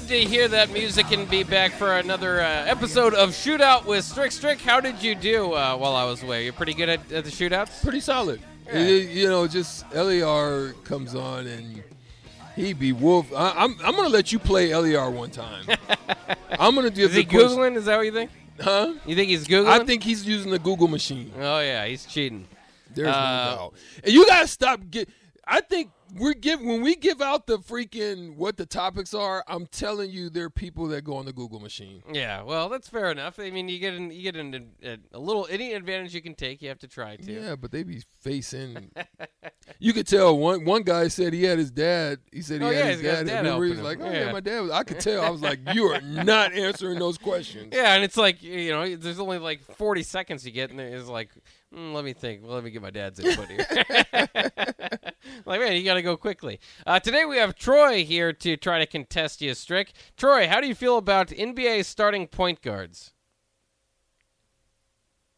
Good to hear that music and be back for another uh, episode of Shootout with Strick. Strick, how did you do uh, while I was away? You're pretty good at, at the shootouts? Pretty solid. Yeah. It- you know, just LER comes on and he be wolf. I, I'm I'm gonna let you play LER one time. I'm gonna do Is he the question- Googling? Is that what you think? Huh? You think he's Googling? I think he's using the Google machine. Oh, yeah, he's cheating. There's Uh, no doubt. And you gotta stop. Get. I think we're give when we give out the freaking what the topics are. I'm telling you, there are people that go on the Google machine. Yeah, well, that's fair enough. I mean, you get an, you get an, a, a little any advantage you can take, you have to try to. Yeah, but they be facing. you could tell one one guy said he had his dad. He said he Oh, had yeah, his he's his dad. dad and we helping was like, oh Yeah. yeah, my dad. Was, I could tell. I was like, you are not answering those questions. Yeah, and it's like you know, there's only like 40 seconds you get, and it's like, mm, let me think. Well, let me get my dad's input here. like, man, you got to go quickly. Uh, today we have Troy here to try to contest you, Strick. Troy, how do you feel about NBA starting point guards?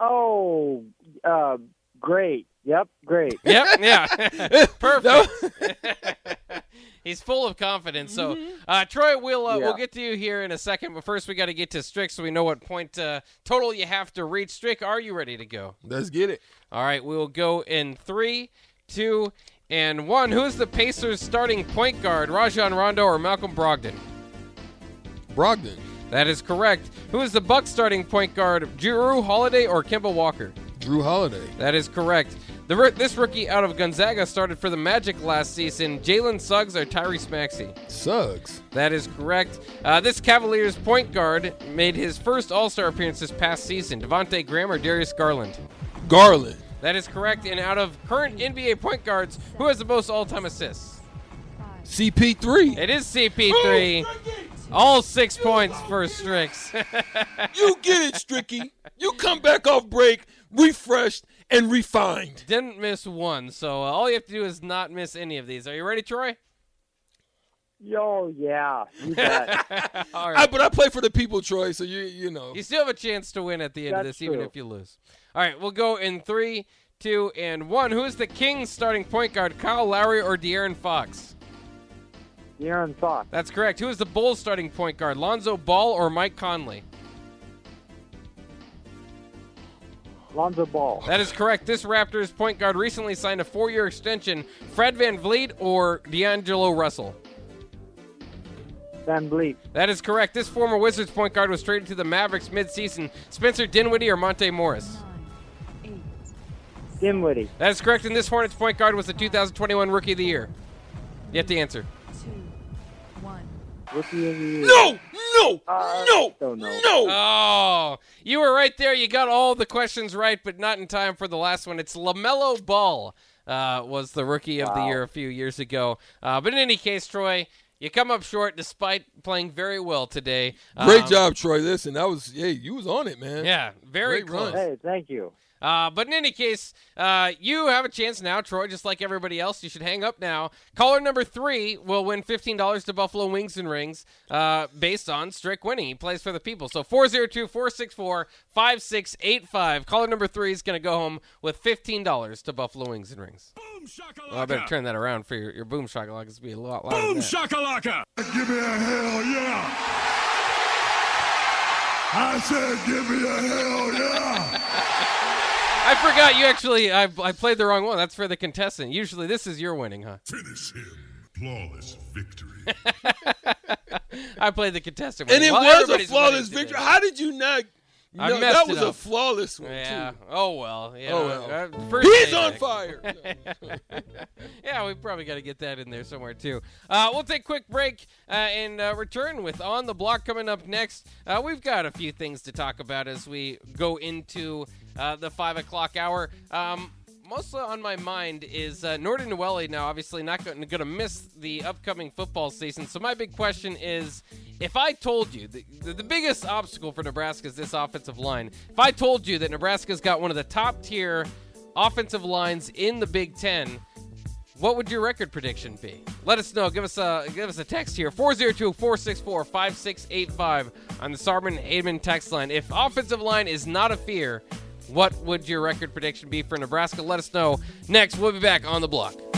Oh, uh, great. Yep, great. Yep, yeah, perfect. He's full of confidence. So, uh, Troy, we'll uh, we'll get to you here in a second, but first we got to get to Strick so we know what point uh, total you have to reach. Strick, are you ready to go? Let's get it. All right, we will go in three, two, and one. Who is the Pacers' starting point guard? Rajon Rondo or Malcolm Brogdon? Brogdon, That is correct. Who is the Bucks' starting point guard? Jrue Holiday or Kemba Walker? Jrue Holiday, That is correct. The, this rookie out of Gonzaga started for the Magic last season. Jalen Suggs or Tyrese Maxey? Suggs, That is correct. Uh, this Cavaliers point guard made his first All Star appearance this past season. Devonte Graham or Darius Garland? Garland, That is correct. And out of current NBA point guards, who has the most all-time assists? CP3. It is CP3. All six points for Strix. You get it, Stricky. You come back off break refreshed and refined. Didn't miss one, so uh, all you have to do is not miss any of these. Are you ready, Troy? Yo, yeah, you bet. all I, but I play for the people, Troy. So you you know. You still have a chance to win at the end of That's this, even if you lose. All right, we'll go in three, two, and one. Who is the Kings' starting point guard? Kyle Lowry or De'Aaron Fox? De'Aaron Fox, That's correct. Who is the Bulls' starting point guard? Lonzo Ball or Mike Conley? Lonzo Ball, That is correct. This Raptors point guard recently signed a four-year extension. Fred VanVleet or D'Angelo Russell? Van Vliet, That is correct. This former Wizards point guard was traded to the Mavericks mid-season. Spencer Dinwiddie or Monte Morris? Dinwiddie, That is correct. And this Hornets point guard was the 2021 Rookie of the Year. You have to answer. Rookie of the Year. No, no, Uh, no, don't no. Oh, you were right there. You got all the questions right, but not in time for the last one. It's LaMelo Ball uh, was the Rookie of the Year a few years ago. Uh, but in any case, Troy, you come up short despite playing very well today. Great Um, job, Troy. Listen, that was hey, you was on it, man. Yeah, very Great run. close. Hey, thank you. Uh, but in any case, uh, you have a chance now, Troy, just like everybody else. You should hang up now. Caller number three will win $15 to Buffalo Wings and Rings uh, based on Strick winning. He plays for the people. So 402 464 5685. Caller number three is going to go home with $15 to Buffalo Wings and Rings. Boom shakalaka. Well, I better turn that around for your, your boom shakalaka. It's be a lot louder. Boom than shakalaka. Give me a hell yeah. I said, give me a hell yeah. I forgot you actually, I, I played the wrong one. That's for the contestant. Usually this is your winning, huh? Finish him. Flawless victory. I played the contestant And one. it Well, was a everybody's flawless winning today. victory. How did you not? I No, messed that was a flawless one Yeah. too. Oh well. Yeah. Oh, well. Uh, first He's on fire. yeah, we probably got to get that in there somewhere too. Uh, we'll take a quick break uh, and uh, return with on the block coming up next. Uh, we've got a few things to talk about as we go into uh, the five o'clock hour. Um, mostly on my mind is uh, Norton Nwelly now obviously not going to miss the upcoming football season. So my big question is if I told you the, the, the biggest obstacle for Nebraska is this offensive line, if I told you that Nebraska's got one of the top tier offensive lines in the Big Ten, what would your record prediction be? Let us know. Give us a give us a text here 402-464-5685 on the Sarman Aidman text line. If offensive line is not a fear, what would your record prediction be for Nebraska? Let us know next. We'll be back on the block.